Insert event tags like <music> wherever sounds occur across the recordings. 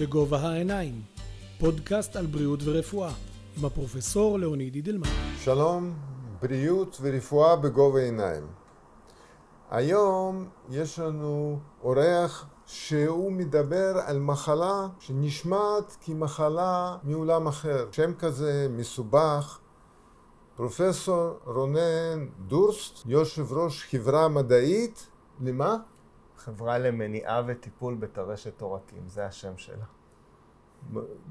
בגובה העיניים, פודקאסט על בריאות ורפואה, עם הפרופסור לאוניד אידלמן. שלום, בריאות ורפואה בגובה העיניים. היום יש לנו אורח שהוא מדבר על מחלה שנשמעת כמחלה מעולם אחר. שם כזה מסובך. פרופסור רונן דורסט, יושב ראש חברה מדעית, למה? חברה למניעה וטיפול בטרשת עורקים, זה השם שלה.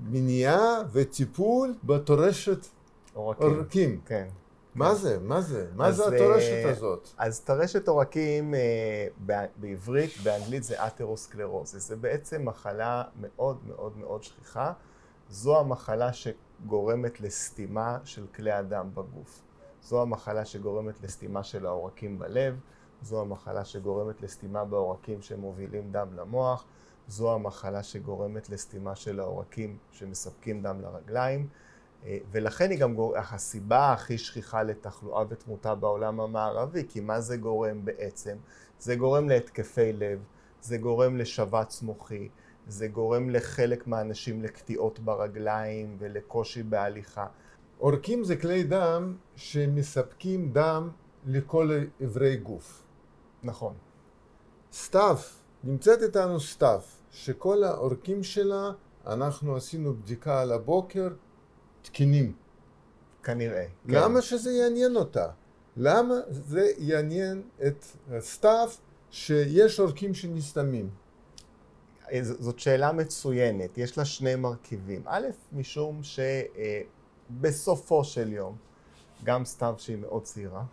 מניעה וטיפול בטרשת עורקים. עורקים. כן. מה זה? מה זה? מה אז, זה הטרשת אה, הזאת? אז טרשת עורקים אה, בעברית, באנגלית זה אתרוסקלרוזיס. זה בעצם מחלה מאוד מאוד מאוד שכיחה. זו המחלה שגורמת לסתימה של כלי הדם בגוף. זו המחלה שגורמת לסתימה של העורקים בלב. זו המחלה שגורמת לסתימה בעורקים שמובילים דם למוח. זו המחלה שגורמת לסתימה של העורקים שמספקים דם לרגליים. אה, ולכן היא גם גור... הסיבה הכי שכיחה לתחלואה ותמותה בעולם המערבי, כי מה זה גורם בעצם? זה גורם להתקפי לב, זה גורם לשבץ מוחי, זה גורם לחלק מהאנשים לקטיעות ברגליים ולקושי בהליכה. עורקים זה כלי דם שמספקים דם לכל איברי גוף. נכון. סתיו, נמצאת איתנו סתיו, שכל העורקים שלה, אנחנו עשינו בדיקה על הבוקר, תקינים. כנראה. כן. למה שזה יעניין אותה? למה זה יעניין את סתיו שיש עורקים שנסתמים? אה, זאת שאלה מצוינת, יש לה שני מרכיבים. א', משום שבסופו של יום, גם סתיו שהיא מאוד צעירה,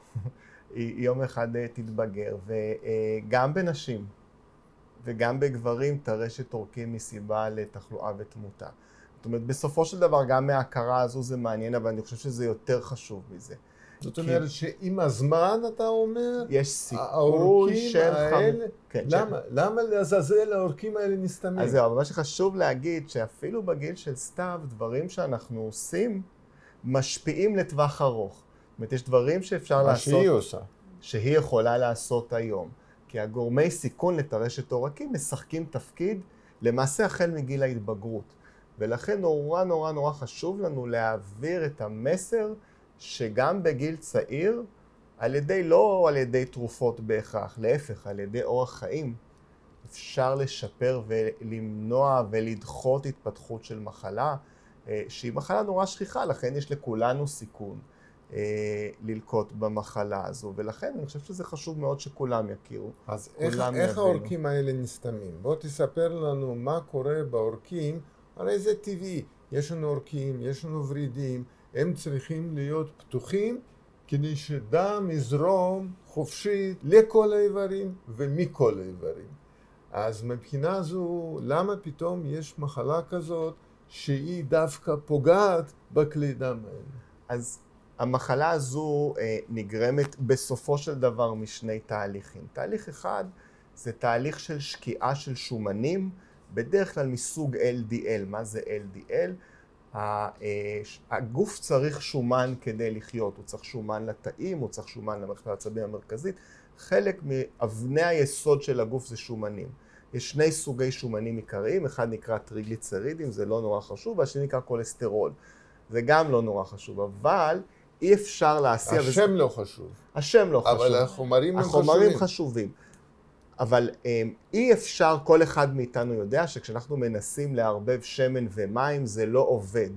יום אחד אה, תתבגר, וגם בנשים וגם בגברים טרשת עורקים מסיבה לתחלואה ותמותה. זאת אומרת, בסופו של דבר, גם מההכרה הזו זה מעניין, אבל אני חושב שזה יותר חשוב מזה. זאת כי- אומרת שעם הזמן, אתה אומר, יש סיכוי של... האלה, כן, למה? למה לעזאזל העורקים האלה נסתמים? אז זהו, אבל מה שחשוב להגיד, שאפילו בגיל של סתיו, דברים שאנחנו עושים משפיעים לטווח ארוך. אומרת, יש דברים שאפשר מה לעשות, שהיא עושה. שהיא יכולה לעשות היום. כי הגורמי סיכון לטרשת עורקים משחקים תפקיד למעשה החל מגיל ההתבגרות. ולכן נורא נורא נורא חשוב לנו להעביר את המסר שגם בגיל צעיר, על ידי, לא על ידי תרופות בהכרח, להפך, על ידי אורח חיים, אפשר לשפר ולמנוע ולדחות התפתחות של מחלה, אה, שהיא מחלה נורא שכיחה, לכן יש לכולנו סיכון ללקות במחלה הזו, ולכן אני חושב שזה חשוב מאוד שכולם יכירו. אז איך, כולם איך יבינו. העורקים האלה נסתמים? בוא תספר לנו מה קורה בעורקים, הרי זה טבעי, יש לנו עורקים, יש לנו ורידים, הם צריכים להיות פתוחים כדי שדם יזרום חופשי לכל האיברים ומכל האיברים. אז מבחינה זו, למה פתאום יש מחלה כזאת שהיא דווקא פוגעת בכלי דם האלה? אז המחלה הזו אה, נגרמת בסופו של דבר משני תהליכים. תהליך אחד זה תהליך של שקיעה של שומנים, בדרך כלל מסוג LDL. מה זה LDL? אה, הגוף צריך שומן כדי לחיות, הוא צריך שומן לתאים, הוא צריך שומן למערכת העצבים המרכזית. חלק מאבני היסוד של הגוף זה שומנים. יש שני סוגי שומנים עיקריים, אחד נקרא טריגליצרידים, זה לא נורא חשוב, והשני נקרא כולסטרול. זה גם לא נורא חשוב, אבל אי אפשר להסיע... וזה- השם לא חשוב, השם לא חשוב. אבל החומרים הם החומרים חשובים. חשובים. אבל um, אי אפשר, כל אחד מאיתנו יודע שכשאנחנו מנסים לערבב שמן ומים זה לא עובד.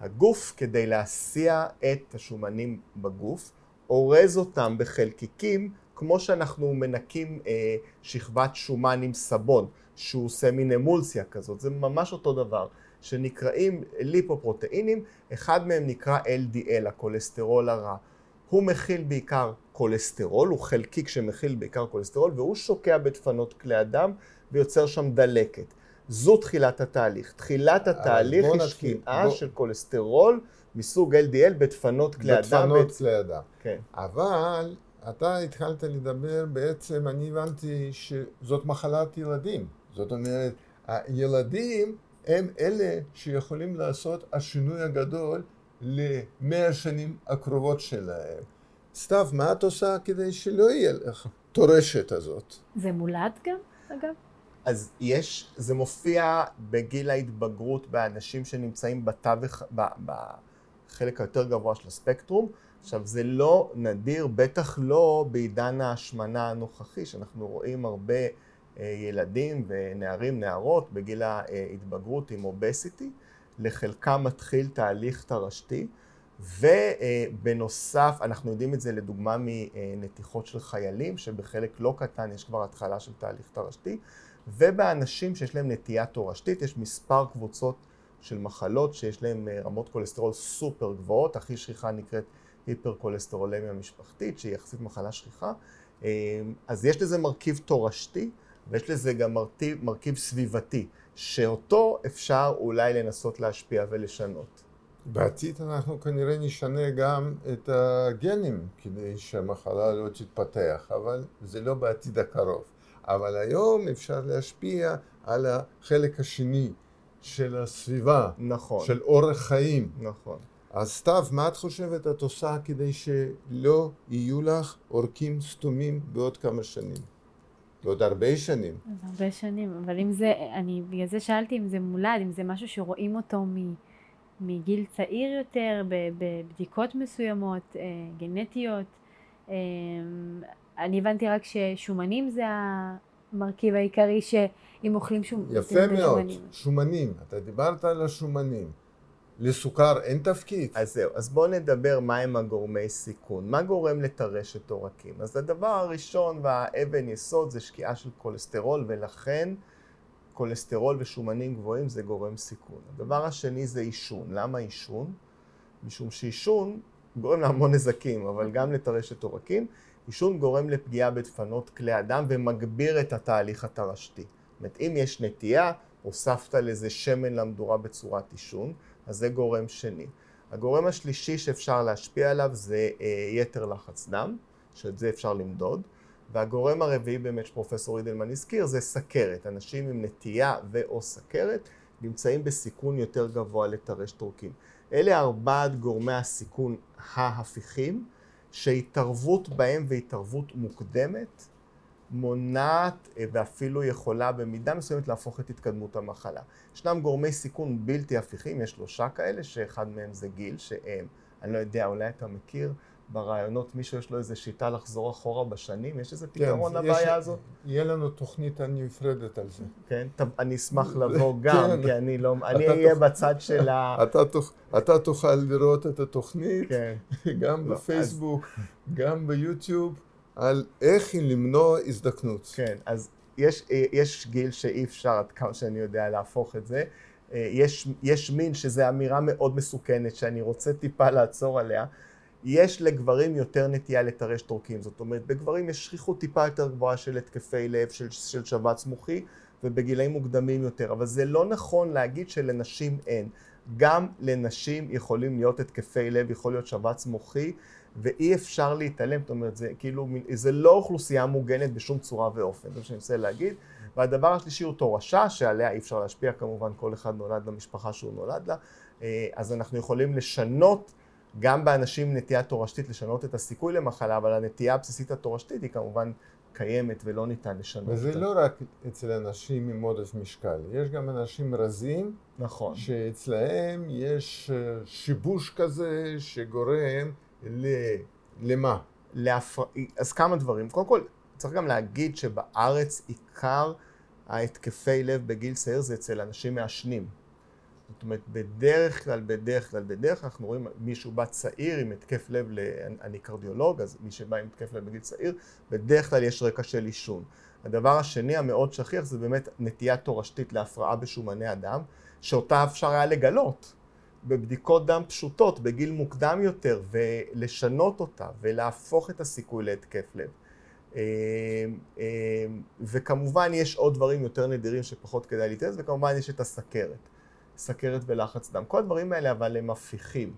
הגוף, כדי להסיע את השומנים בגוף, אורז אותם בחלקיקים, כמו שאנחנו מנקים אה, שכבת שומן עם סבון, שהוא עושה מין אמולסיה כזאת, זה ממש אותו דבר, שנקראים ליפופרוטאינים, אחד מהם נקרא LDL, הכולסטרול הרע. הוא מכיל בעיקר כולסטרול, הוא חלקיק שמכיל בעיקר כולסטרול, והוא שוקע בדפנות כלי הדם ויוצר שם דלקת. זו תחילת התהליך. תחילת התהליך היא. שקיעה בוא- של כולסטרול מסוג LDL בדפנות כלי הדם. בדפנות כלי הדם. כן. אבל אתה התחלת לדבר, בעצם אני הבנתי שזאת מחלת ילדים. זאת אומרת, הילדים הם אלה שיכולים לעשות השינוי הגדול למאה השנים הקרובות שלהם. סתיו, מה את עושה כדי שלא יהיה לך טורשת הזאת? זה מולד גם, אגב? אז יש, זה מופיע בגיל ההתבגרות באנשים שנמצאים בתווך, בחלק היותר גבוה של הספקטרום. עכשיו, זה לא נדיר, בטח לא בעידן ההשמנה הנוכחי, שאנחנו רואים הרבה ילדים ונערים, נערות, בגיל ההתבגרות עם אובסיטי. לחלקם מתחיל תהליך תרשתי, ובנוסף, אנחנו יודעים את זה לדוגמה מנתיחות של חיילים, שבחלק לא קטן יש כבר התחלה של תהליך תרשתי, ובאנשים שיש להם נטייה תורשתית, יש מספר קבוצות של מחלות שיש להם רמות כולסטרול סופר גבוהות, הכי שכיחה נקראת היפרקולסטרולמיה משפחתית, שהיא יחסית מחלה שכיחה. אז יש לזה מרכיב תורשתי, ויש לזה גם מרכיב, מרכיב סביבתי, שאותו אפשר אולי לנסות להשפיע ולשנות. בעתיד אנחנו כנראה נשנה גם את הגנים כדי שהמחלה לא תתפתח, אבל זה לא בעתיד הקרוב. אבל היום אפשר להשפיע על החלק השני של הסביבה, נכון. של אורח חיים. נכון. אז סתיו, מה את חושבת את עושה כדי שלא יהיו לך עורקים סתומים בעוד כמה שנים? בעוד הרבה שנים. עוד הרבה שנים, אבל אם זה, אני בגלל זה שאלתי אם זה מולד, אם זה משהו שרואים אותו מ, מגיל צעיר יותר, בבדיקות מסוימות, אה, גנטיות. אה, אני הבנתי רק ששומנים זה המרכיב העיקרי, שאם אוכלים שומנים. יפה מאוד, שומנים. שומנים. אתה דיברת על השומנים. לסוכר אין תפקיד. אז זהו, אז בואו נדבר מהם הגורמי סיכון. מה גורם לטרשת עורקים? אז הדבר הראשון והאבן יסוד זה שקיעה של כולסטרול, ולכן כולסטרול ושומנים גבוהים זה גורם סיכון. הדבר השני זה עישון. למה עישון? משום שעישון גורם להמון נזקים, אבל גם לטרשת עורקים. עישון גורם לפגיעה בדפנות כלי הדם ומגביר את התהליך הטרשתי. זאת אומרת, אם יש נטייה, הוספת לזה שמן למדורה בצורת עישון, אז זה גורם שני. הגורם השלישי שאפשר להשפיע עליו זה אה, יתר לחץ דם, שאת זה אפשר למדוד. והגורם הרביעי באמת שפרופסור אידלמן הזכיר זה סכרת. אנשים עם נטייה ו/או סכרת נמצאים בסיכון יותר גבוה לטרש טורקים. אלה ארבעת גורמי הסיכון ההפיכים, שהתערבות בהם והתערבות מוקדמת מונעת אה, ואפילו יכולה במידה מסוימת להפוך את התקדמות המחלה. ישנם גורמי סיכון בלתי הפיכים, יש שלושה כאלה, שאחד מהם זה גיל, שהם, אני לא יודע, אולי אתה מכיר, ברעיונות מישהו יש לו איזו שיטה לחזור אחורה בשנים? יש איזה כן, פתרון כן, לבעיה יש, הזאת? יהיה לנו תוכנית נפרדת על זה. כן, טוב, אני אשמח <laughs> לבוא גם, כן. כי אני לא, אני אהיה תוכ... בצד של ה... <laughs> אתה, תוכ... אתה תוכל לראות את התוכנית, כן. <laughs> גם לא, בפייסבוק. גם ביוטיוב. על איך למנוע הזדקנות. כן, אז יש, יש גיל שאי אפשר, עד כמה שאני יודע, להפוך את זה. יש, יש מין שזו אמירה מאוד מסוכנת, שאני רוצה טיפה לעצור עליה. יש לגברים יותר נטייה לטרש טורקים, זאת אומרת, בגברים יש שכיחות טיפה יותר גבוהה של התקפי לב, של, של שבץ מוחי, ובגילאים מוקדמים יותר, אבל זה לא נכון להגיד שלנשים אין. גם לנשים יכולים להיות התקפי לב, יכול להיות שבץ מוחי, ואי אפשר להתעלם, זאת אומרת, זה כאילו, זה לא אוכלוסייה מוגנת בשום צורה ואופן, זה מה שאני מנסה להגיד. והדבר השלישי הוא תורשה, שעליה אי אפשר להשפיע, כמובן כל אחד נולד למשפחה שהוא נולד לה, אה, אז אנחנו יכולים לשנות, גם באנשים עם נטייה תורשתית, לשנות את הסיכוי למחלה, אבל הנטייה הבסיסית התורשתית היא כמובן קיימת ולא ניתן לשנות. וזה אותה. לא רק אצל אנשים עם עודף משקל, יש גם אנשים רזים, נכון, שאצלהם יש אה, שיבוש כזה שגורם ל... למה? להפר... אז כמה דברים. קודם כל, צריך גם להגיד שבארץ עיקר ההתקפי לב בגיל צעיר זה אצל אנשים מעשנים. זאת אומרת, בדרך כלל, בדרך כלל, בדרך כלל אנחנו רואים מישהו בא צעיר עם התקף לב, אני קרדיולוג, אז מי שבא עם התקף לב בגיל צעיר, בדרך כלל יש רקע של עישון. הדבר השני המאוד שכיח זה באמת נטייה תורשתית להפרעה בשומני הדם, שאותה אפשר היה לגלות. בבדיקות דם פשוטות בגיל מוקדם יותר ולשנות אותה ולהפוך את הסיכוי להתקף לב. אה, אה, וכמובן יש עוד דברים יותר נדירים שפחות כדאי להתייחס וכמובן יש את הסכרת, סכרת ולחץ דם. כל הדברים האלה אבל הם הפיכים,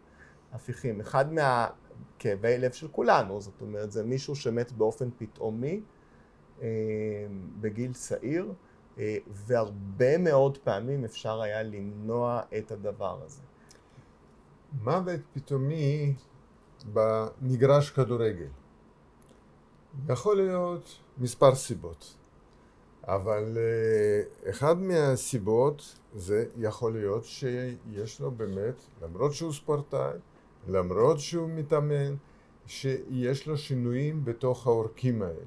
הפיכים. אחד מהכאבי לב של כולנו, זאת אומרת זה מישהו שמת באופן פתאומי אה, בגיל צעיר והרבה מאוד פעמים אפשר היה למנוע את הדבר הזה. מוות פתאומי במגרש כדורגל. יכול להיות מספר סיבות. אבל אה, אחד מהסיבות זה יכול להיות שיש לו באמת, למרות שהוא ספורטאי, למרות שהוא מתאמן, שיש לו שינויים בתוך העורקים האלה.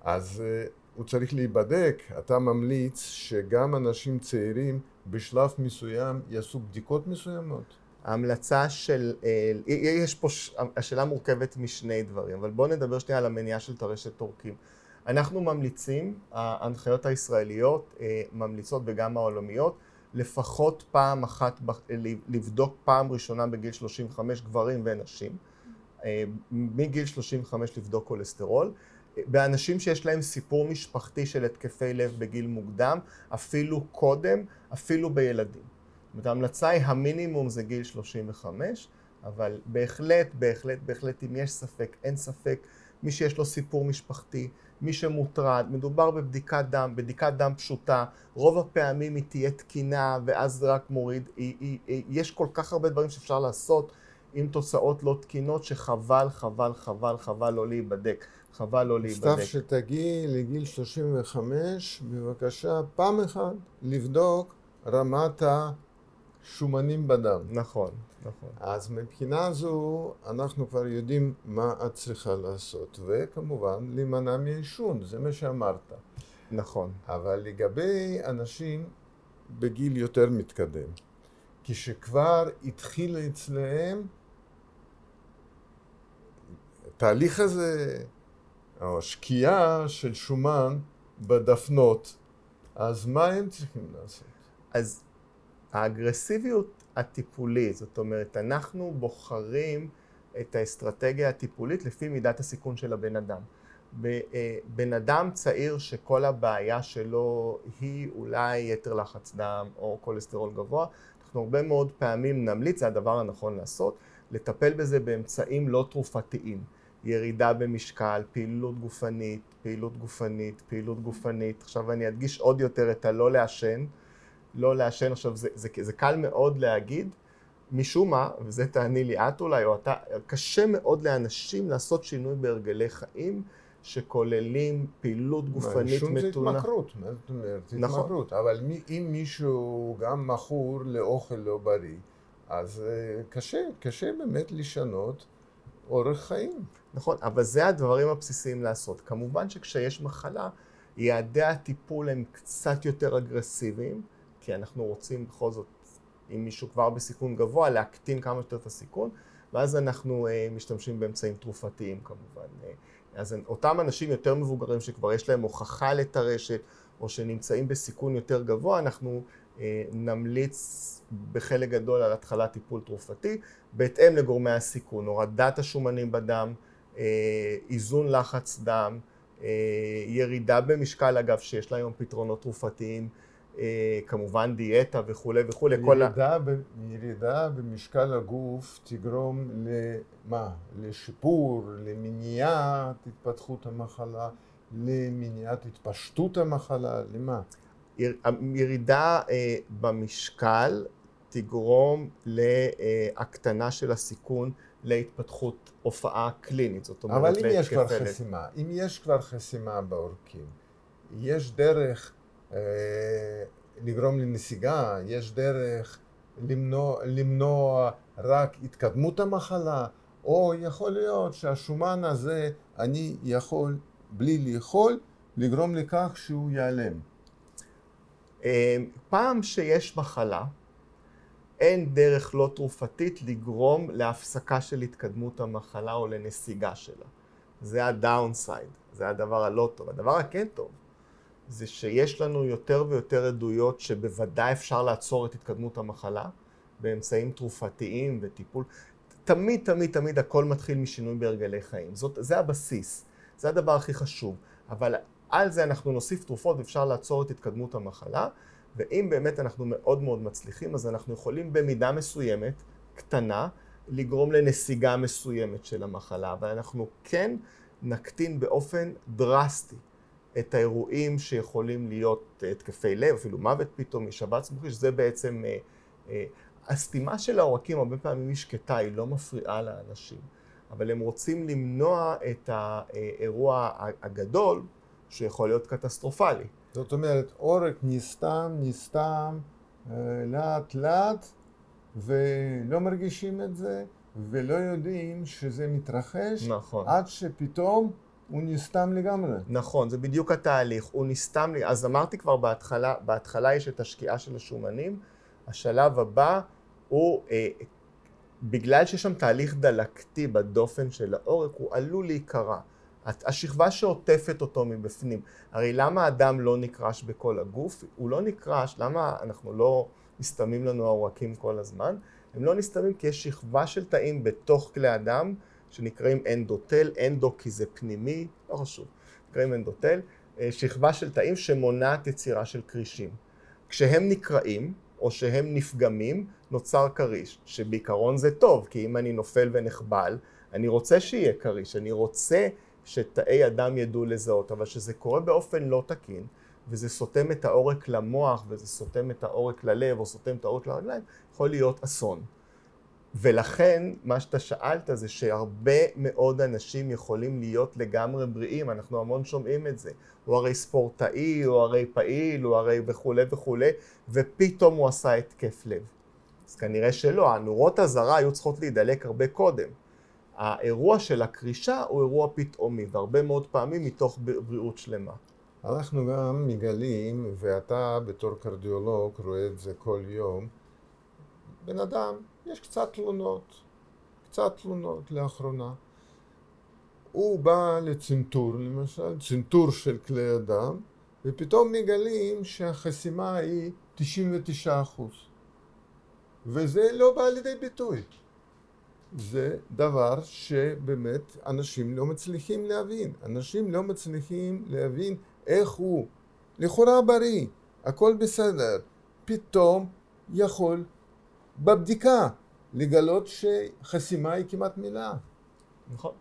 אז uh, הוא צריך להיבדק. אתה ממליץ שגם אנשים צעירים בשלב מסוים יעשו בדיקות מסוימות? ההמלצה של, אה, יש פה, השאלה מורכבת משני דברים, אבל בואו נדבר שנייה על המניעה של טרשת עורקים. אנחנו ממליצים, ההנחיות הישראליות אה, ממליצות וגם העולמיות, לפחות פעם אחת, לבדוק פעם ראשונה בגיל 35 גברים ונשים, אה, מגיל 35 לבדוק כולסטרול. באנשים שיש להם סיפור משפחתי של התקפי לב בגיל מוקדם, אפילו קודם, אפילו בילדים. אומרת, ההמלצה היא המינימום זה גיל 35, אבל בהחלט, בהחלט, בהחלט, אם יש ספק, אין ספק, מי שיש לו סיפור משפחתי, מי שמוטרד, מדובר בבדיקת דם, בדיקת דם פשוטה, רוב הפעמים היא תהיה תקינה ואז רק מוריד, היא, היא, היא, יש כל כך הרבה דברים שאפשר לעשות עם תוצאות לא תקינות שחבל, חבל, חבל, חבל לא להיבדק, חבל לא להיבדק. סתיו שתגיעי לגיל 35, בבקשה פעם אחת לבדוק רמת השומנים בדם. נכון, נכון. אז מבחינה זו אנחנו כבר יודעים מה את צריכה לעשות, וכמובן להימנע מעישון, זה מה שאמרת. נכון. אבל לגבי אנשים בגיל יותר מתקדם, כשכבר התחיל אצלהם התהליך הזה, או השקיעה של שומן בדפנות, אז מה הם צריכים לעשות? אז האגרסיביות הטיפולית, זאת אומרת, אנחנו בוחרים את האסטרטגיה הטיפולית לפי מידת הסיכון של הבן אדם. אה, בן אדם צעיר שכל הבעיה שלו היא אולי יתר לחץ דם או כולסטרול גבוה, אנחנו הרבה מאוד פעמים נמליץ, זה הדבר הנכון לעשות, לטפל בזה באמצעים לא תרופתיים. ירידה במשקל, פעילות גופנית, פעילות גופנית, פעילות גופנית. עכשיו אני אדגיש עוד יותר את הלא לעשן. לא לעשן, עכשיו זה, זה, זה, זה קל מאוד להגיד, משום מה, וזה תעני לי את אולי, או אתה, קשה מאוד לאנשים לעשות שינוי בהרגלי חיים שכוללים פעילות גופנית מתונה. עישון זה התמכרות, מה זאת אומרת? נכון. התמכרות, אבל מי, אם מישהו גם מכור לאוכל לא בריא, אז uh, קשה, קשה באמת לשנות אורח חיים. נכון, אבל זה הדברים הבסיסיים לעשות. כמובן שכשיש מחלה, יעדי הטיפול הם קצת יותר אגרסיביים, כי אנחנו רוצים בכל זאת, אם מישהו כבר בסיכון גבוה, להקטין כמה שיותר את הסיכון, ואז אנחנו אה, משתמשים באמצעים תרופתיים כמובן. אה, אז אותם אנשים יותר מבוגרים שכבר יש להם הוכחה לטרשת, או שנמצאים בסיכון יותר גבוה, אנחנו אה, נמליץ בחלק גדול על התחלת טיפול תרופתי, בהתאם לגורמי הסיכון, הורדת השומנים בדם, אה, איזון לחץ דם, אה, ירידה במשקל אגב, שיש לה היום פתרונות תרופתיים, כמובן דיאטה וכולי וכולי. ירידה, ב, ירידה במשקל הגוף תגרום למה? לשיפור, למניעת התפתחות המחלה, למניעת התפשטות המחלה, למה? ירידה אה, במשקל תגרום להקטנה של הסיכון להתפתחות הופעה קלינית, זאת אומרת אבל אם יש כבר חסימה, אם יש כבר חסימה בעורקים, יש דרך אה, לגרום לנסיגה, יש דרך למנוע, למנוע רק התקדמות המחלה, או יכול להיות שהשומן הזה, אני יכול בלי לאכול לגרום לכך שהוא ייעלם. אמ, פעם שיש מחלה, אין דרך לא תרופתית לגרום להפסקה של התקדמות המחלה או לנסיגה שלה. זה הדאונסייד, זה הדבר הלא טוב. הדבר הכן טוב, זה שיש לנו יותר ויותר עדויות שבוודאי אפשר לעצור את התקדמות המחלה באמצעים תרופתיים וטיפול. תמיד, תמיד, תמיד הכל מתחיל משינוי בהרגלי חיים. זאת, זה הבסיס, זה הדבר הכי חשוב. אבל על זה אנחנו נוסיף תרופות ואפשר לעצור את התקדמות המחלה, ואם באמת אנחנו מאוד מאוד מצליחים, אז אנחנו יכולים במידה מסוימת, קטנה, לגרום לנסיגה מסוימת של המחלה, אבל אנחנו כן נקטין באופן דרסטי את האירועים שיכולים להיות התקפי לב, אפילו מוות פתאומי, שבץ מוחי, שזה בעצם... אה, אה, הסתימה של העורקים הרבה פעמים היא שקטה, היא לא מפריעה לאנשים, אבל הם רוצים למנוע את האירוע הגדול שיכול להיות קטסטרופלי. זאת אומרת, עורק נסתם, נסתם, אה, לאט לאט, ולא מרגישים את זה, ולא יודעים שזה מתרחש, נכון. עד שפתאום הוא נסתם לגמרי. נכון, זה בדיוק התהליך. הוא נסתם לי, אז אמרתי כבר בהתחלה, בהתחלה יש את השקיעה של השומנים, השלב הבא הוא, אה, בגלל שיש שם תהליך דלקתי בדופן של העורק, הוא עלול להיקרע. השכבה שעוטפת אותו מבפנים. הרי למה הדם לא נקרש בכל הגוף? הוא לא נקרש, למה אנחנו לא נסתמים לנו העורקים כל הזמן? הם לא נסתמים כי יש שכבה של תאים בתוך כלי הדם שנקראים אנדוטל, אנדו כי זה פנימי, לא חשוב, נקראים אנדוטל, אה, שכבה של תאים שמונעת יצירה של כרישים. כשהם נקרעים, או שהם נפגמים, נוצר כריש, שבעיקרון זה טוב, כי אם אני נופל ונחבל, אני רוצה שיהיה כריש, אני רוצה שתאי הדם ידעו לזהות, אבל כשזה קורה באופן לא תקין, וזה סותם את העורק למוח, וזה סותם את העורק ללב, או סותם את העורק לרגליים, יכול להיות אסון. ולכן, מה שאתה שאלת זה שהרבה מאוד אנשים יכולים להיות לגמרי בריאים, אנחנו המון שומעים את זה. הוא הרי ספורטאי, הוא הרי פעיל, הוא הרי וכולי וכולי, ופתאום הוא עשה התקף לב. אז כנראה שלא, הנורות אזהרה היו צריכות להידלק הרבה קודם. האירוע של הקרישה הוא אירוע פתאומי, והרבה מאוד פעמים מתוך בריאות שלמה. אנחנו גם מגלים, ואתה בתור קרדיולוג רואה את זה כל יום, בן אדם, יש קצת תלונות, קצת תלונות לאחרונה. הוא בא לצנתור למשל, צנתור של כלי הדם, ופתאום מגלים שהחסימה היא 99 אחוז. וזה לא בא לידי ביטוי. זה דבר שבאמת אנשים לא מצליחים להבין. אנשים לא מצליחים להבין איך הוא לכאורה בריא, הכל בסדר, פתאום יכול בבדיקה לגלות שחסימה היא כמעט מילה. נכון.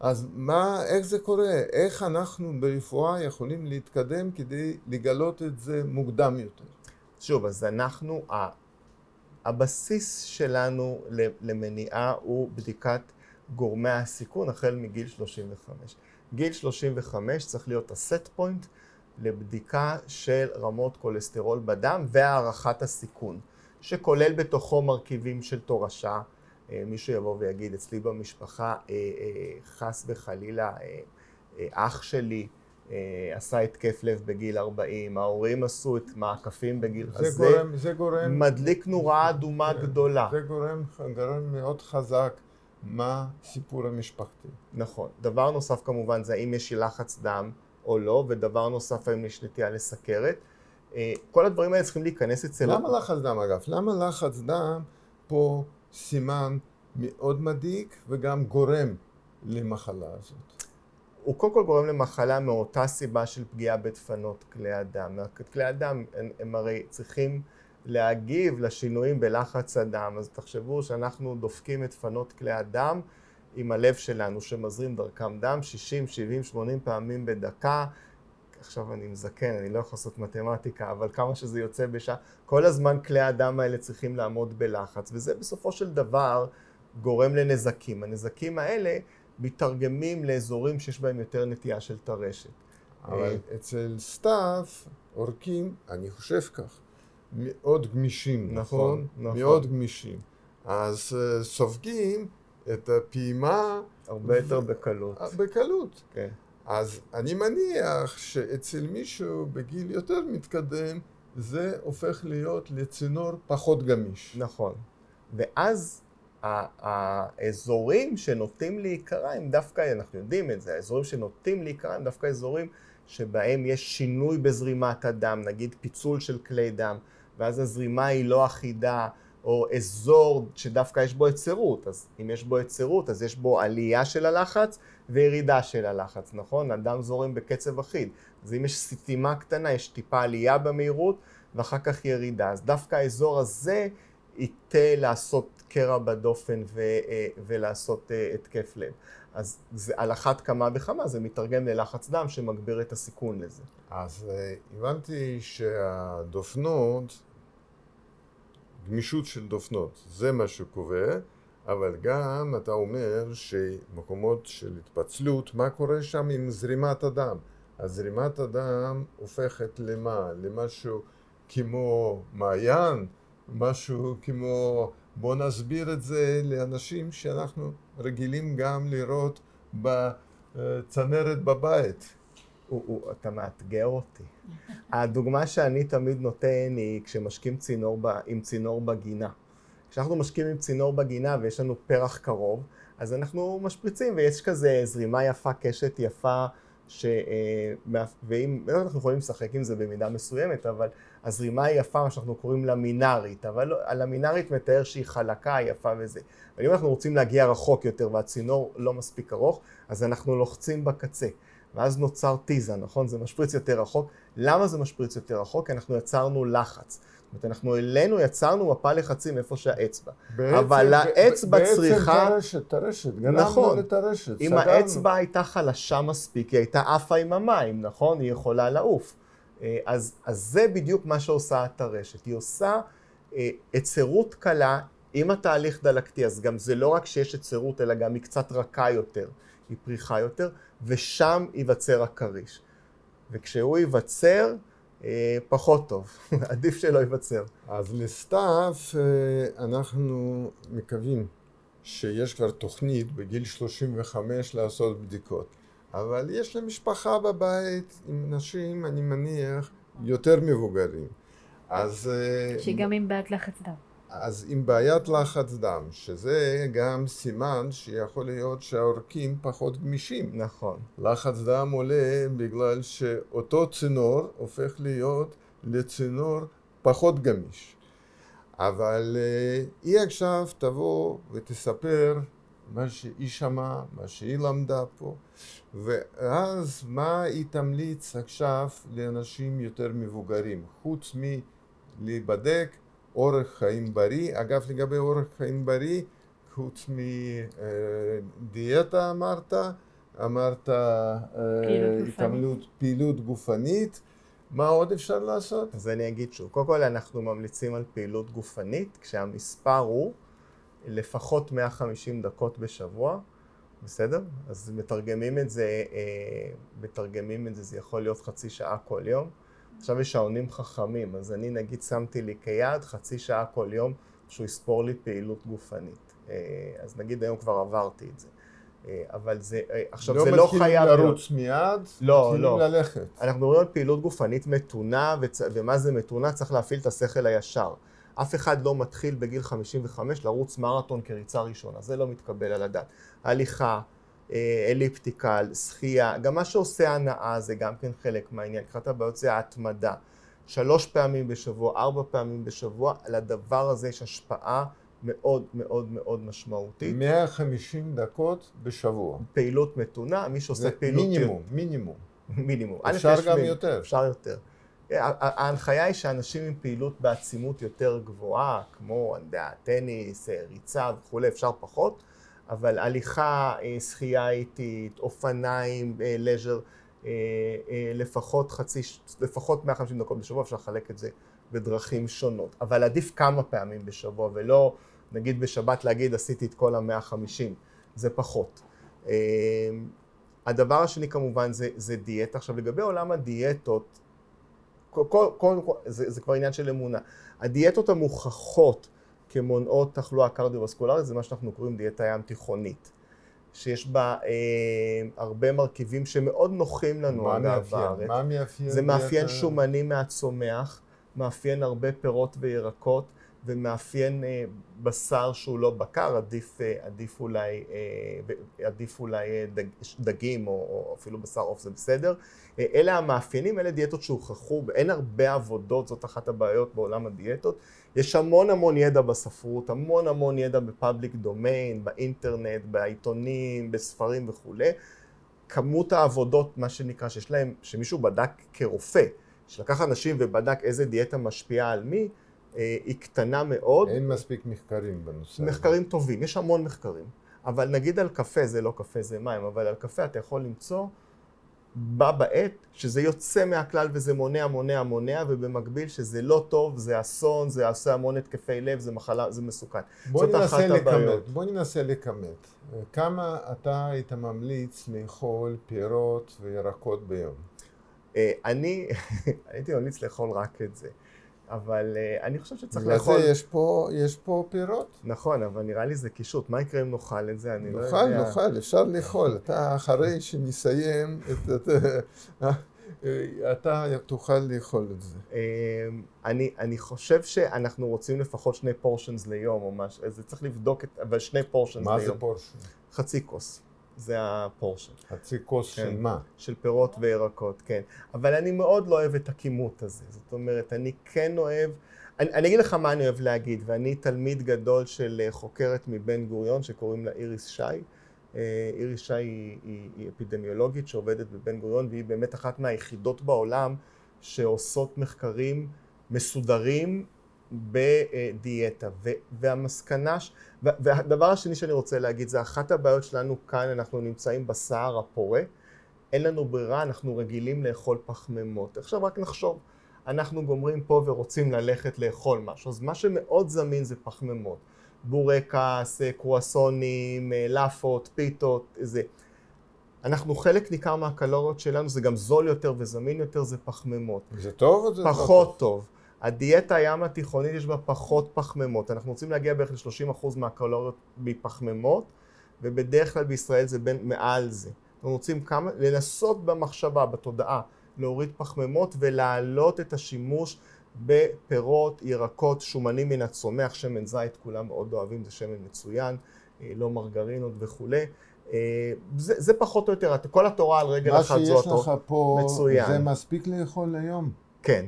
אז מה, איך זה קורה? איך אנחנו ברפואה יכולים להתקדם כדי לגלות את זה מוקדם יותר? שוב, אז אנחנו, הבסיס שלנו למניעה הוא בדיקת גורמי הסיכון החל מגיל 35. גיל 35 צריך להיות הסט פוינט לבדיקה של רמות כולסטרול בדם והערכת הסיכון, שכולל בתוכו מרכיבים של תורשה. אה, מישהו יבוא ויגיד, אצלי במשפחה אה, אה, חס וחלילה אח שלי עשה התקף לב בגיל 40, ההורים עשו את מעקפים בגיל זה הזה, גורם, זה גורם, מדליק נורה אדומה זה, גדולה. זה גורם, גורם מאוד חזק מה הסיפור המשפחתי. נכון. דבר נוסף כמובן זה האם יש לחץ דם או לא, ודבר נוסף האם יש נטייה לסכרת. כל הדברים האלה צריכים להיכנס אצל... למה לחץ דם אגב? למה לחץ דם פה סימן מאוד מדאיג וגם גורם למחלה הזאת? הוא קודם כל גורם למחלה מאותה סיבה של פגיעה בדפנות כלי הדם. כלי הדם הם, הם הרי צריכים להגיב לשינויים בלחץ הדם, אז תחשבו שאנחנו דופקים את דפנות כלי הדם עם הלב שלנו שמזרים דרכם דם 60, 70, 80 פעמים בדקה. עכשיו אני מזקן, אני לא יכול לעשות מתמטיקה, אבל כמה שזה יוצא בשעה, כל הזמן כלי הדם האלה צריכים לעמוד בלחץ, וזה בסופו של דבר גורם לנזקים. הנזקים האלה מתרגמים לאזורים שיש בהם יותר נטייה של טרשת. אבל אה, אצל סתיו עורקים, אני חושב כך, מאוד גמישים, נכון? נכון? נכון. מאוד גמישים. אז uh, סופגים את הפעימה... הרבה יותר בקלות. בקלות. כן. אז אני מניח שאצל מישהו בגיל יותר מתקדם, זה הופך להיות לצינור פחות גמיש. נכון. ואז האזורים שנוטים להיקרע הם דווקא, אנחנו יודעים את זה, האזורים שנוטים להיקרע הם דווקא אזורים שבהם יש שינוי בזרימת הדם, נגיד פיצול של כלי דם, ואז הזרימה היא לא אחידה, או אזור שדווקא יש בו היצרות, אז אם יש בו היצרות אז יש בו עלייה של הלחץ וירידה של הלחץ, נכון? הדם זורם בקצב אחיד, אז אם יש סתימה קטנה יש טיפה עלייה במהירות ואחר כך ירידה, אז דווקא האזור הזה ייטה לעשות קרע בדופן ו, אה, ולעשות אה, התקף לב. אז זה, על אחת כמה וכמה זה מתרגם ללחץ דם שמגביר את הסיכון לזה. אז אה, הבנתי שהדופנות, גמישות של דופנות, זה מה שקובע, אבל גם אתה אומר שמקומות של התפצלות, מה קורה שם עם זרימת הדם? אז זרימת הדם הופכת למה? למשהו כמו מעיין, משהו כמו, בואו נסביר את זה לאנשים שאנחנו רגילים גם לראות בצנרת בבית. הוא, הוא, אתה מאתגר אותי. הדוגמה שאני תמיד נותן היא כשמשקים צינור ב, עם צינור בגינה. כשאנחנו משקים עם צינור בגינה ויש לנו פרח קרוב, אז אנחנו משפריצים ויש כזה זרימה יפה, קשת יפה, ש... אה, ואם, לא אנחנו יכולים לשחק עם זה במידה מסוימת, אבל הזרימה היא יפה, מה שאנחנו קוראים לה מינארית, אבל לא, על המינארית מתאר שהיא חלקה, יפה וזה. אבל אם אנחנו רוצים להגיע רחוק יותר והצינור לא מספיק ארוך, אז אנחנו לוחצים בקצה. ואז נוצר טיזה, נכון? זה משפריץ יותר רחוק. למה זה משפריץ יותר רחוק? כי אנחנו יצרנו לחץ. זאת אומרת, אנחנו אלינו יצרנו מפה לחצים איפה שהאצבע. בעצם, אבל האצבע בעצם צריכה... בעצם תרשת, תרשת, גנבנו נכון. את הרשת, אם סגרנו. האצבע הייתה חלשה מספיק, היא הייתה עפה עם המים, נכון? היא יכולה לעוף. אה, אז, אז זה בדיוק מה שעושה הטרשת. היא עושה אה, היצרות קלה עם התהליך דלקתי, אז גם זה לא רק שיש היצרות, אלא גם היא קצת רכה יותר, היא פריחה יותר, ושם ייווצר הכריש. וכשהוא ייווצר, אה, פחות טוב, <laughs> עדיף שלא ייווצר. אז לסתיו אה, אנחנו מקווים שיש כבר תוכנית בגיל 35 לעשות בדיקות. אבל יש לה משפחה בבית עם נשים, אני מניח, יותר מבוגרים. אז... אה, שגם עם בעיית לחץ דם. אז עם בעיית לחץ דם, שזה גם סימן שיכול להיות שהעורקים פחות גמישים. נכון. לחץ דם עולה בגלל שאותו צינור הופך להיות לצינור פחות גמיש. אבל אה, היא עכשיו תבוא ותספר מה שהיא שמעה, מה שהיא למדה פה, ואז מה היא תמליץ עכשיו לאנשים יותר מבוגרים, חוץ מלהיבדק אורח חיים בריא. אגב, לגבי אורח חיים בריא, חוץ מדיאטה אמרת, אמרת התעמלות, פעילות גופנית, מה עוד אפשר לעשות? אז אני אגיד שוב, קודם כל אנחנו ממליצים על פעילות גופנית, כשהמספר הוא לפחות 150 דקות בשבוע, בסדר? אז מתרגמים את זה, מתרגמים את זה, זה יכול להיות חצי שעה כל יום. עכשיו יש שעונים חכמים, אז אני נגיד שמתי לי כיעד חצי שעה כל יום שהוא יספור לי פעילות גופנית. אז נגיד היום כבר עברתי את זה. אבל זה, עכשיו לא זה לא חייב... לא מתחילים לרוץ מיד, לא, מתחילים לא. ללכת. אנחנו מדברים על פעילות גופנית מתונה, וצ... ומה זה מתונה? צריך להפעיל את השכל הישר. אף אחד לא מתחיל בגיל 55 לרוץ מרתון כריצה ראשונה, זה לא מתקבל על הדעת. הליכה, אליפטיקל, שחייה, גם מה שעושה הנאה זה גם כן חלק מהעניין. אחת הבעיות זה ההתמדה. שלוש פעמים בשבוע, ארבע פעמים בשבוע, לדבר הזה יש השפעה מאוד מאוד מאוד משמעותית. 150 דקות בשבוע. פעילות מתונה, מי שעושה פעילות... מינימום, מינימום. מינימום. אפשר גם מ... יותר. אפשר יותר. ההנחיה היא שאנשים עם פעילות בעצימות יותר גבוהה, כמו, אני יודע, טניס, ריצה וכולי, אפשר פחות, אבל הליכה, שחייה איטית, אופניים, לז'ר, לפחות חצי, לפחות 150 דקות בשבוע, אפשר לחלק את זה בדרכים שונות. אבל עדיף כמה פעמים בשבוע, ולא נגיד בשבת להגיד עשיתי את כל המאה חמישים, זה פחות. הדבר השני כמובן זה, זה דיאטה. עכשיו לגבי עולם הדיאטות, קודם כל, זה, זה כבר עניין של אמונה. הדיאטות המוכחות כמונעות תחלואה קרדיו-וסקולרית זה מה שאנחנו קוראים דיאטה ים תיכונית. שיש בה אה, הרבה מרכיבים שמאוד נוחים לנו, מה אגב? בארץ. מה מאפיין? זה מאפיין דיאטה? שומני מהצומח, מאפיין הרבה פירות וירקות, ומאפיין אה, בשר שהוא לא בקר, עדיף, אה, עדיף אולי, אה, עדיף אולי דג, דגים או, או אפילו בשר עוף זה בסדר. אלה המאפיינים, אלה דיאטות שהוכחו, אין הרבה עבודות, זאת אחת הבעיות בעולם הדיאטות. יש המון המון ידע בספרות, המון המון ידע בפאבליק דומיין, באינטרנט, בעיתונים, בספרים וכולי. כמות העבודות, מה שנקרא, שיש להם, שמישהו בדק כרופא, שלקח אנשים ובדק איזה דיאטה משפיעה על מי, היא קטנה מאוד. אין מספיק מחקרים בנושא. הזה. מחקרים טובים, יש המון מחקרים. אבל נגיד על קפה, זה לא קפה, זה מים, אבל על קפה אתה יכול למצוא בה בעת שזה יוצא מהכלל וזה מונע, מונע, מונע, ובמקביל שזה לא טוב, זה אסון, זה עושה המון התקפי לב, זה מחלה, זה מסוכן. בוא זאת ננסה. לכמת, בוא ננסה לכמת. כמה אתה היית ממליץ לאכול פירות וירקות ביום? אה, אני <laughs> הייתי ממליץ לאכול רק את זה. אבל uh, אני חושב שצריך בגלל לאכול... זה יש פה, יש פה פירות. נכון, אבל נראה לי זה קישוט. מה יקרה אם נאכל את זה? אני לא נאכל, יודע. נאכל, אפשר לאכול. אתה אחרי שנסיים, את- את- אה, אתה תוכל לאכול את זה. אה, אני, אני חושב שאנחנו רוצים לפחות שני פורשנס ליום או משהו, אז צריך לבדוק את, אבל שני פורשנס מה זה ליום. פורשן? חצי כוס, זה הפורשן. חצי כוס כן. של מה? של פירות וירקות, כן. אבל אני מאוד לא אוהב את הכימות הזה. זאת אומרת, אני כן אוהב... אני, אני אגיד לך מה אני אוהב להגיד, ואני תלמיד גדול של אה, חוקרת מבן גוריון שקוראים לה איריס שי. אה, איריס שי היא, היא, היא אפידמיולוגית שעובדת בבן גוריון, והיא באמת אחת מהיחידות בעולם שעושות מחקרים מסודרים בדיאטה. ו- והמסקנה, ש- והדבר השני שאני רוצה להגיד זה אחת הבעיות שלנו כאן, אנחנו נמצאים בסהר הפורה, אין לנו ברירה, אנחנו רגילים לאכול פחמימות. עכשיו רק נחשוב, אנחנו גומרים פה ורוצים ללכת לאכול משהו, אז מה שמאוד זמין זה פחמימות. בורקס, קרואסונים, אה, לאפות, פיתות, זה. אנחנו חלק ניכר מהקלוריות שלנו, זה גם זול יותר וזמין יותר, זה פחמימות. זה טוב או זה לא פחות טוב. הדיאטה הים התיכונית יש בה פחות פחמימות. אנחנו רוצים להגיע בערך ל-30% מהקלוריות מפחמימות, ובדרך כלל בישראל זה בין מעל זה. אנחנו רוצים כמה, לנסות במחשבה, בתודעה, להוריד פחמימות ולהעלות את השימוש בפירות, ירקות, שומנים מן הצומח, שמן זית, כולם מאוד אוהבים, זה שמן מצוין, אה, לא מרגרינות וכולי. אה, זה, זה פחות או יותר, כל התורה על רגל מה אחת זו שיש התורה. לך פה, מצוין. זה מספיק לאכול היום. כן.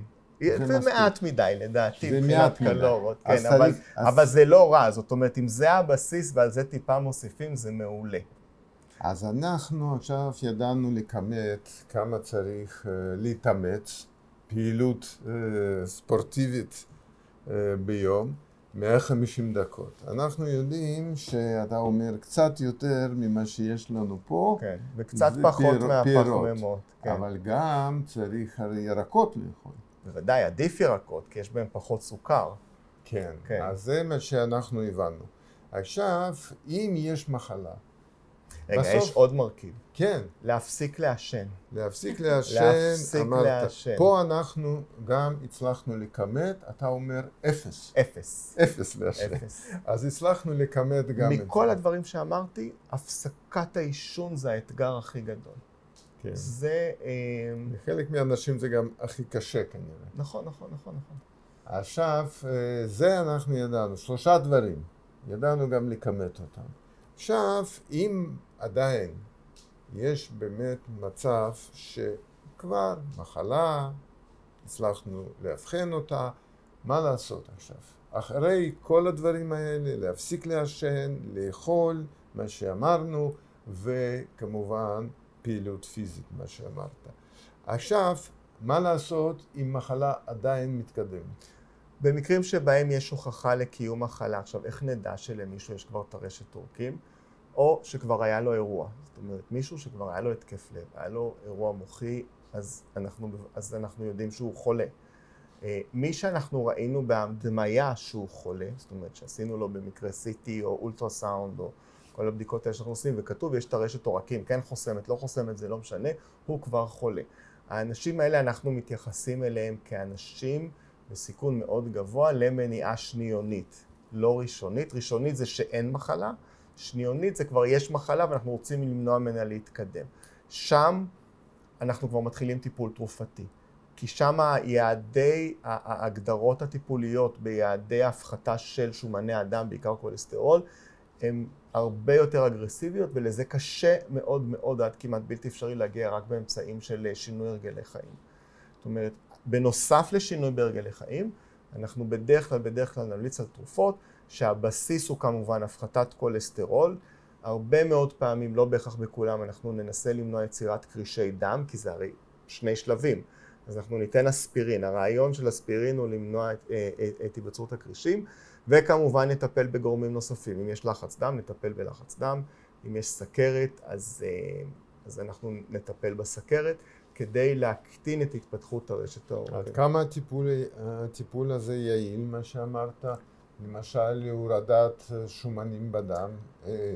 זה. מעט מדי לדעתי, מבחינת מדי. קלוריות, אז כן, אבל, אז- אבל זה לא רע, זאת אומרת, אם זה הבסיס ועל זה טיפה מוסיפים, זה מעולה. אז אנחנו עכשיו ידענו לכמת כמה צריך uh, להתאמץ, פעילות uh, ספורטיבית uh, ביום, 150 דקות. אנחנו יודעים שאתה אומר קצת יותר ממה שיש לנו פה, כן, וקצת פחות פיר- מהפחמימות. כן. אבל גם צריך הרי ירקות לאכול. בוודאי, עדיף ירקות, כי יש בהם פחות סוכר. כן, כן. אז זה מה שאנחנו הבנו. עכשיו, אם יש מחלה, רגע, בסוף- יש עוד מרכיב, כן, להפסיק לעשן. להפסיק לעשן, להפסיק אמרת. לעשן. פה אנחנו גם הצלחנו לכמת, אתה אומר אפס. אפס. אפס לעשן. אפס. אז הצלחנו לכמת גם את זה. מכל הדברים שאמרתי, הפסקת העישון זה האתגר הכי גדול. כן. זה... אה, לחלק מהאנשים זה גם הכי קשה כנראה. נכון, נכון, נכון, נכון. עכשיו, אה, זה אנחנו ידענו, שלושה דברים. ידענו גם לכמת אותם. עכשיו, אם עדיין יש באמת מצב שכבר מחלה, הצלחנו לאבחן אותה, מה לעשות עכשיו? אחרי כל הדברים האלה, להפסיק לעשן, לאכול, מה שאמרנו, וכמובן פעילות פיזית, מה שאמרת. עכשיו, מה לעשות אם מחלה עדיין מתקדמת? במקרים שבהם יש הוכחה לקיום מחלה, עכשיו איך נדע שלמישהו יש כבר טרשת עורקים, או שכבר היה לו אירוע, זאת אומרת מישהו שכבר היה לו התקף לב, היה לו אירוע מוחי, אז אנחנו, אז אנחנו יודעים שהוא חולה. אה, מי שאנחנו ראינו בהדמיה שהוא חולה, זאת אומרת שעשינו לו במקרה CT או אולטרסאונד או כל הבדיקות האלה שאנחנו עושים, וכתוב יש טרשת עורקים, כן חוסמת, לא חוסמת, זה לא משנה, הוא כבר חולה. האנשים האלה אנחנו מתייחסים אליהם כאנשים בסיכון מאוד גבוה למניעה שניונית, לא ראשונית. ראשונית זה שאין מחלה, שניונית זה כבר יש מחלה ואנחנו רוצים למנוע ממנה להתקדם. שם אנחנו כבר מתחילים טיפול תרופתי. כי שם יעדי ההגדרות הטיפוליות ביעדי ההפחתה של שומני אדם, בעיקר כולסטרול, הן הרבה יותר אגרסיביות ולזה קשה מאוד מאוד עד כמעט בלתי אפשרי להגיע רק באמצעים של שינוי הרגלי חיים. זאת אומרת, בנוסף לשינוי בהרגלי חיים, אנחנו בדרך כלל, בדרך כלל נמליץ על תרופות שהבסיס הוא כמובן הפחתת כולסטרול. הרבה מאוד פעמים, לא בהכרח בכולם, אנחנו ננסה למנוע יצירת קרישי דם, כי זה הרי שני שלבים. אז אנחנו ניתן אספירין. הרעיון של אספירין הוא למנוע את, את, את היווצרות הקרישים, וכמובן נטפל בגורמים נוספים. אם יש לחץ דם, נטפל בלחץ דם. אם יש סכרת, אז, אז אנחנו נטפל בסכרת. כדי להקטין את התפתחות הרשת העורקים. עד כמה הטיפול, הטיפול הזה יעיל, מה שאמרת? למשל להורדת שומנים בדם,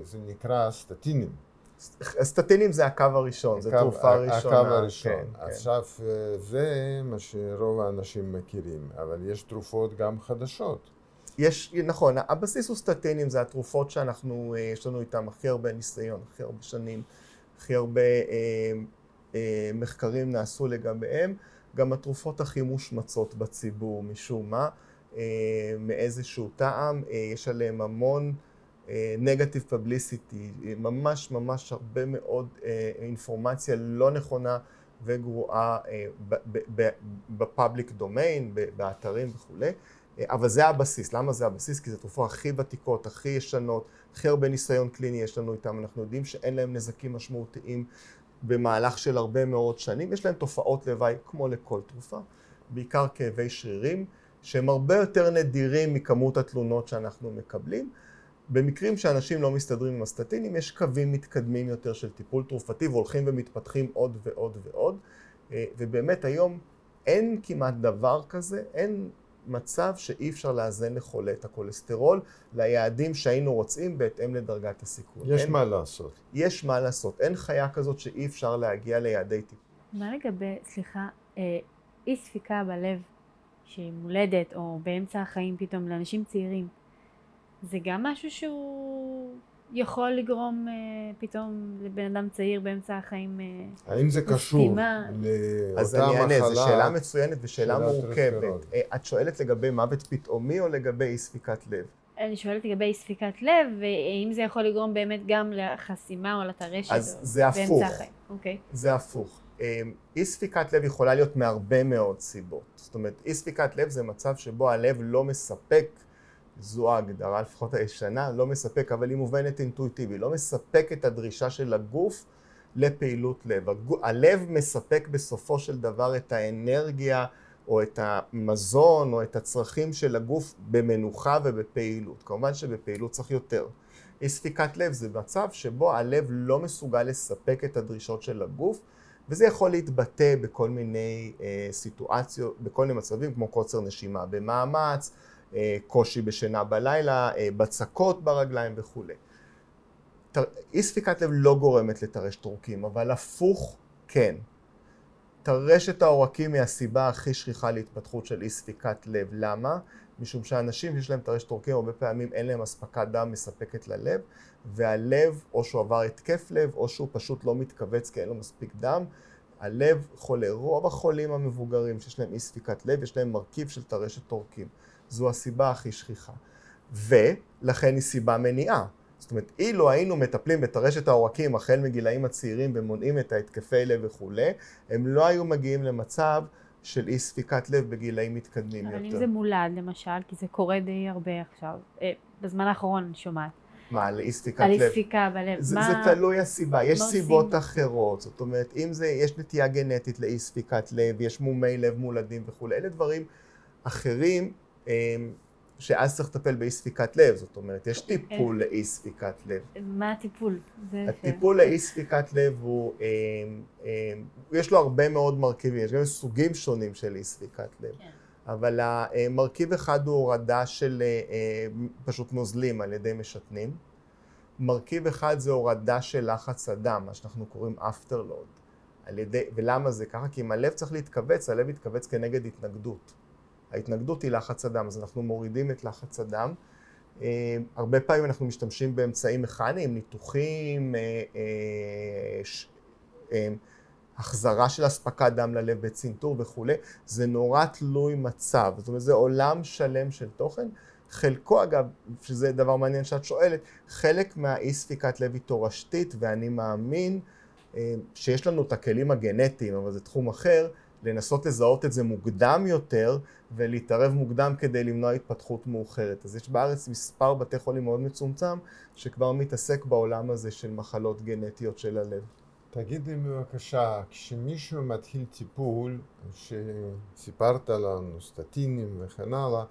זה נקרא סטטינים. סטטינים זה הקו הראשון, זו הקו- תרופה ראשונה. הקו הראשון. כן, כן. עכשיו, אה, זה מה שרוב האנשים מכירים, אבל יש תרופות גם חדשות. יש, נכון, הבסיס הוא סטטינים, זה התרופות שאנחנו, אה, יש לנו איתן הכי הרבה ניסיון, הכי הרבה שנים, הכי הרבה אה, אה, מחקרים נעשו לגביהם, גם התרופות הכי מושמצות בציבור משום מה, אה, מאיזשהו טעם, אה, יש עליהן המון נגטיב פבליסיטי, ממש ממש הרבה מאוד אה, אינפורמציה לא נכונה וגרועה אה, בפאבליק דומיין, באתרים וכולי. אבל זה הבסיס. למה זה הבסיס? כי זה תרופות הכי ותיקות, הכי ישנות, הכי הרבה ניסיון קליני יש לנו איתם. אנחנו יודעים שאין להם נזקים משמעותיים במהלך של הרבה מאוד שנים. יש להם תופעות לוואי כמו לכל תרופה, בעיקר כאבי שרירים, שהם הרבה יותר נדירים מכמות התלונות שאנחנו מקבלים. במקרים שאנשים לא מסתדרים עם הסטטינים, יש קווים מתקדמים יותר של טיפול תרופתי והולכים ומתפתחים עוד ועוד ועוד. ובאמת היום אין כמעט דבר כזה, אין מצב שאי אפשר לאזן לחולה את הכולסטרול ליעדים שהיינו רוצים בהתאם לדרגת הסיכון. יש אין, מה לעשות. יש מה לעשות. אין חיה כזאת שאי אפשר להגיע ליעדי טיפול. מה לגבי, סליחה, אה, אי ספיקה בלב שהיא מולדת או באמצע החיים פתאום לאנשים צעירים, זה גם משהו שהוא יכול לגרום אה, פתאום לבן אדם צעיר באמצע החיים אה, האם זה קשור סתימה? אז לאותה אני אענה, זו? שאלה מצוינת ושאלה מורכבת. אה, את שואלת לגבי מוות פתאומי או לגבי אי ספיקת לב? אני שואלת לגבי אי ספיקת לב, והאם זה יכול לגרום באמת גם לחסימה או לטרשת אז או זה הפוך. אוקיי. זה הפוך. אה, אי ספיקת לב יכולה להיות מהרבה מאוד סיבות. זאת אומרת, אי ספיקת לב זה מצב שבו הלב לא מספק, זו ההגדרה לפחות הישנה, לא מספק, אבל היא מובנת אינטואיטיבי, לא מספק את הדרישה של הגוף לפעילות לב. הלב מספק בסופו של דבר את האנרגיה או את המזון או את הצרכים של הגוף במנוחה ובפעילות. כמובן שבפעילות צריך יותר. אי ספיקת לב זה מצב שבו הלב לא מסוגל לספק את הדרישות של הגוף, וזה יכול להתבטא בכל מיני אה, סיטואציות, בכל מיני מצבים כמו קוצר נשימה במאמץ, קושי בשינה בלילה, אה, בצקות ברגליים וכולי. אי ספיקת לב לא גורמת לטרשת עורקים, אבל הפוך כן. טרשת העורקים היא הסיבה הכי שכיחה להתפתחות של אי ספיקת לב. למה? משום שאנשים שיש להם טרשת עורקים הרבה פעמים אין להם אספקת דם מספקת ללב, והלב או שהוא עבר התקף לב או שהוא פשוט לא מתכווץ כי אין לו מספיק דם. הלב חולה. רוב החולים המבוגרים שיש להם אי ספיקת לב יש להם מרכיב של טרשת עורקים. זו הסיבה הכי שכיחה. ולכן היא סיבה מניעה. זאת אומרת, אילו היינו מטפלים בטרשת העורקים החל מגילאים הצעירים ומונעים את ההתקפי לב וכולי, הם לא היו מגיעים למצב של אי ספיקת לב בגילאים מתקדמים אבל אם יותר. זה מולד למשל, כי זה קורה די הרבה עכשיו, אה, בזמן האחרון אני שומעת, מה, על אי ספיקת על אי לב? ספיקה בלב, זה, מה... זה תלוי הסיבה, יש מה סיבות עושים? אחרות, זאת אומרת, אם זה, יש נטייה גנטית לאי ספיקת לב, יש מומי לב מולדים וכולי, אלה דברים אחרים שאז צריך לטפל באי ספיקת לב, זאת אומרת, יש טיפול לאי ספיקת לב. מה הטיפול? הטיפול לאי ספיקת לב הוא, אמ, אמ, יש לו הרבה מאוד מרכיבים, יש גם סוגים שונים של אי ספיקת לב. כן. אבל המרכיב אחד הוא הורדה של אה, אה, פשוט נוזלים על ידי משתנים. מרכיב אחד זה הורדה של לחץ הדם, מה שאנחנו קוראים afterload. על ידי, ולמה זה ככה? כי אם הלב צריך להתכווץ, הלב יתכווץ כנגד התנגדות. ההתנגדות היא לחץ הדם, אז אנחנו מורידים את לחץ הדם. אה, הרבה פעמים אנחנו משתמשים באמצעים מכניים, ניתוחים, אה, אה, ש, החזרה של אספקת דם ללב בצנתור וכולי, זה נורא תלוי מצב. זאת אומרת, זה עולם שלם של תוכן. חלקו, אגב, שזה דבר מעניין שאת שואלת, חלק מהאי ספיקת לב היא תורשתית, ואני מאמין שיש לנו את הכלים הגנטיים, אבל זה תחום אחר, לנסות לזהות את זה מוקדם יותר ולהתערב מוקדם כדי למנוע התפתחות מאוחרת. אז יש בארץ מספר בתי חולים מאוד מצומצם שכבר מתעסק בעולם הזה של מחלות גנטיות של הלב. תגיד לי בבקשה, כשמישהו מתחיל טיפול, שסיפרת לנו, סטטינים וכן הלאה,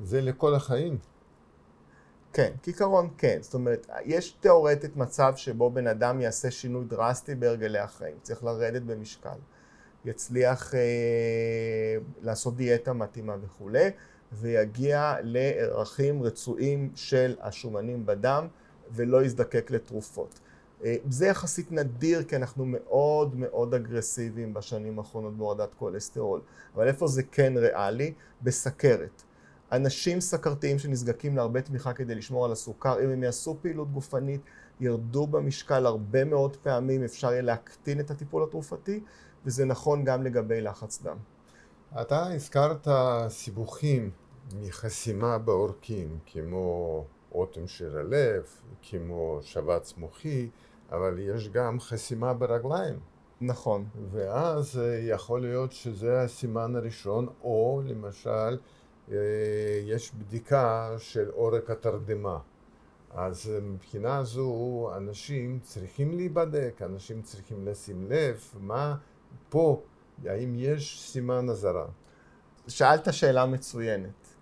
זה לכל החיים. כן, כעיקרון כן. זאת אומרת, יש תיאורטית מצב שבו בן אדם יעשה שינוי דרסטי בהרגלי החיים, צריך לרדת במשקל, יצליח אה, לעשות דיאטה מתאימה וכולי, ויגיע לערכים רצויים של השומנים בדם ולא יזדקק לתרופות. אה, זה יחסית נדיר כי אנחנו מאוד מאוד אגרסיביים בשנים האחרונות בהורדת כולסטרול. אבל איפה זה כן ריאלי? בסכרת. אנשים סכרתיים שנזקקים להרבה תמיכה כדי לשמור על הסוכר, אם הם יעשו פעילות גופנית, ירדו במשקל הרבה מאוד פעמים, אפשר יהיה להקטין את הטיפול התרופתי, וזה נכון גם לגבי לחץ דם. אתה הזכרת סיבוכים מחסימה בעורקים, כמו אוטם של הלב, כמו שבץ מוחי, אבל יש גם חסימה ברגליים. נכון. ואז אה, יכול להיות שזה הסימן הראשון, או למשל אה, יש בדיקה של עורק התרדמה. אז אה, מבחינה זו אנשים צריכים להיבדק, אנשים צריכים לשים לב מה פה, האם יש סימן אזהרה. שאלת שאלה מצוינת.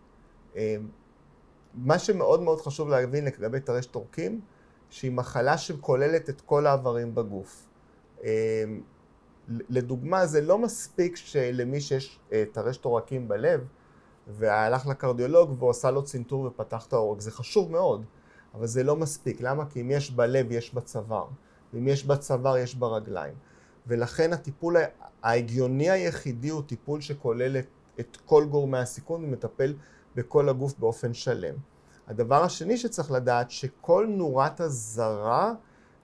מה שמאוד מאוד חשוב להבין לגבי טרשת עורקים, שהיא מחלה שכוללת את כל האיברים בגוף. אמ, לדוגמה, זה לא מספיק שלמי שיש אה, טרשת עורקים בלב, והלך לקרדיולוג והוא עשה לו צנתור ופתח את העורק. זה חשוב מאוד, אבל זה לא מספיק. למה? כי אם יש בלב, יש בצוואר. ואם יש בצוואר, יש ברגליים. ולכן הטיפול ההגיוני היחידי הוא טיפול שכולל את, את כל גורמי הסיכון ומטפל בכל הגוף באופן שלם. הדבר השני שצריך לדעת, שכל נורת אזהרה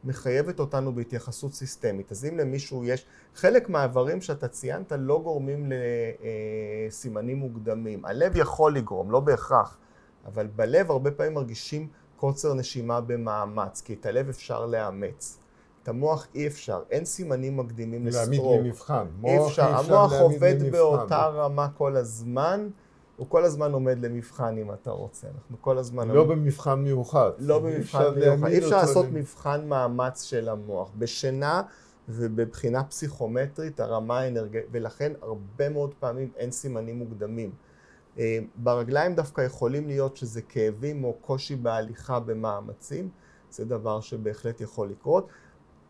מחייבת אותנו בהתייחסות סיסטמית. אז אם למישהו יש, חלק מהאיברים שאתה ציינת לא גורמים לסימנים מוקדמים. הלב יכול לגרום, לא בהכרח, אבל בלב הרבה פעמים מרגישים קוצר נשימה במאמץ, כי את הלב אפשר לאמץ. את המוח אי אפשר, אין סימנים מקדימים לסטרוק. להעמיד למבחן. אי אפשר, המוח עובד באותה רמה כל הזמן. הוא כל הזמן עומד למבחן אם אתה רוצה, אנחנו כל הזמן... לא במבחן מיוחד. לא במבחן מיוחד, אי אפשר לעשות מבחן מאמץ של המוח. בשינה ובבחינה פסיכומטרית הרמה האנרגטית, ולכן הרבה מאוד פעמים אין סימנים מוקדמים. אה, ברגליים דווקא יכולים להיות שזה כאבים או קושי בהליכה במאמצים, זה דבר שבהחלט יכול לקרות.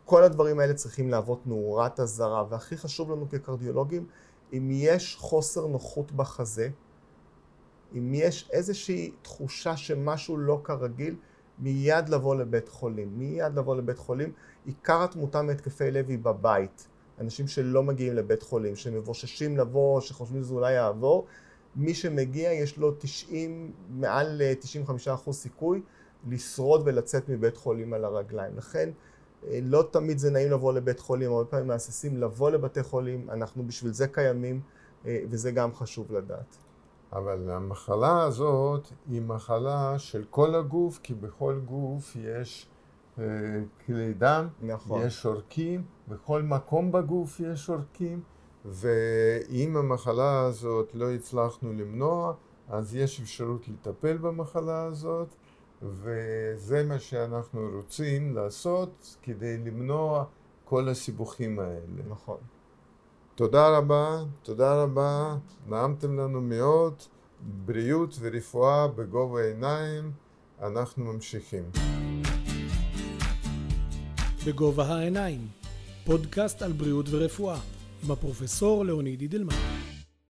כל הדברים האלה צריכים להוות נורת אזהרה, והכי חשוב לנו כקרדיולוגים, אם יש חוסר נוחות בחזה, אם יש איזושהי תחושה שמשהו לא כרגיל, מיד לבוא לבית חולים. מיד לבוא לבית חולים. עיקר התמותה מהתקפי לב היא בבית. אנשים שלא מגיעים לבית חולים, שמבוששים לבוא, שחושבים שזה אולי יעבור, מי שמגיע יש לו 90, מעל 95% סיכוי לשרוד ולצאת מבית חולים על הרגליים. לכן אה, לא תמיד זה נעים לבוא לבית חולים, הרבה פעמים מהססים לבוא לבתי חולים, אנחנו בשביל זה קיימים אה, וזה גם חשוב לדעת. אבל המחלה הזאת היא מחלה של כל הגוף, כי בכל גוף יש אה, כלי דם, נכון. יש עורקים, בכל מקום בגוף יש עורקים, ואם המחלה הזאת לא הצלחנו למנוע, אז יש אפשרות לטפל במחלה הזאת, וזה מה שאנחנו רוצים לעשות כדי למנוע כל הסיבוכים האלה. נכון. תודה רבה, תודה רבה, נעמתם לנו מאוד, בריאות ורפואה בגובה העיניים, אנחנו ממשיכים. בגובה העיניים, פודקאסט על בריאות ורפואה, עם הפרופסור לאוניד אידלמן.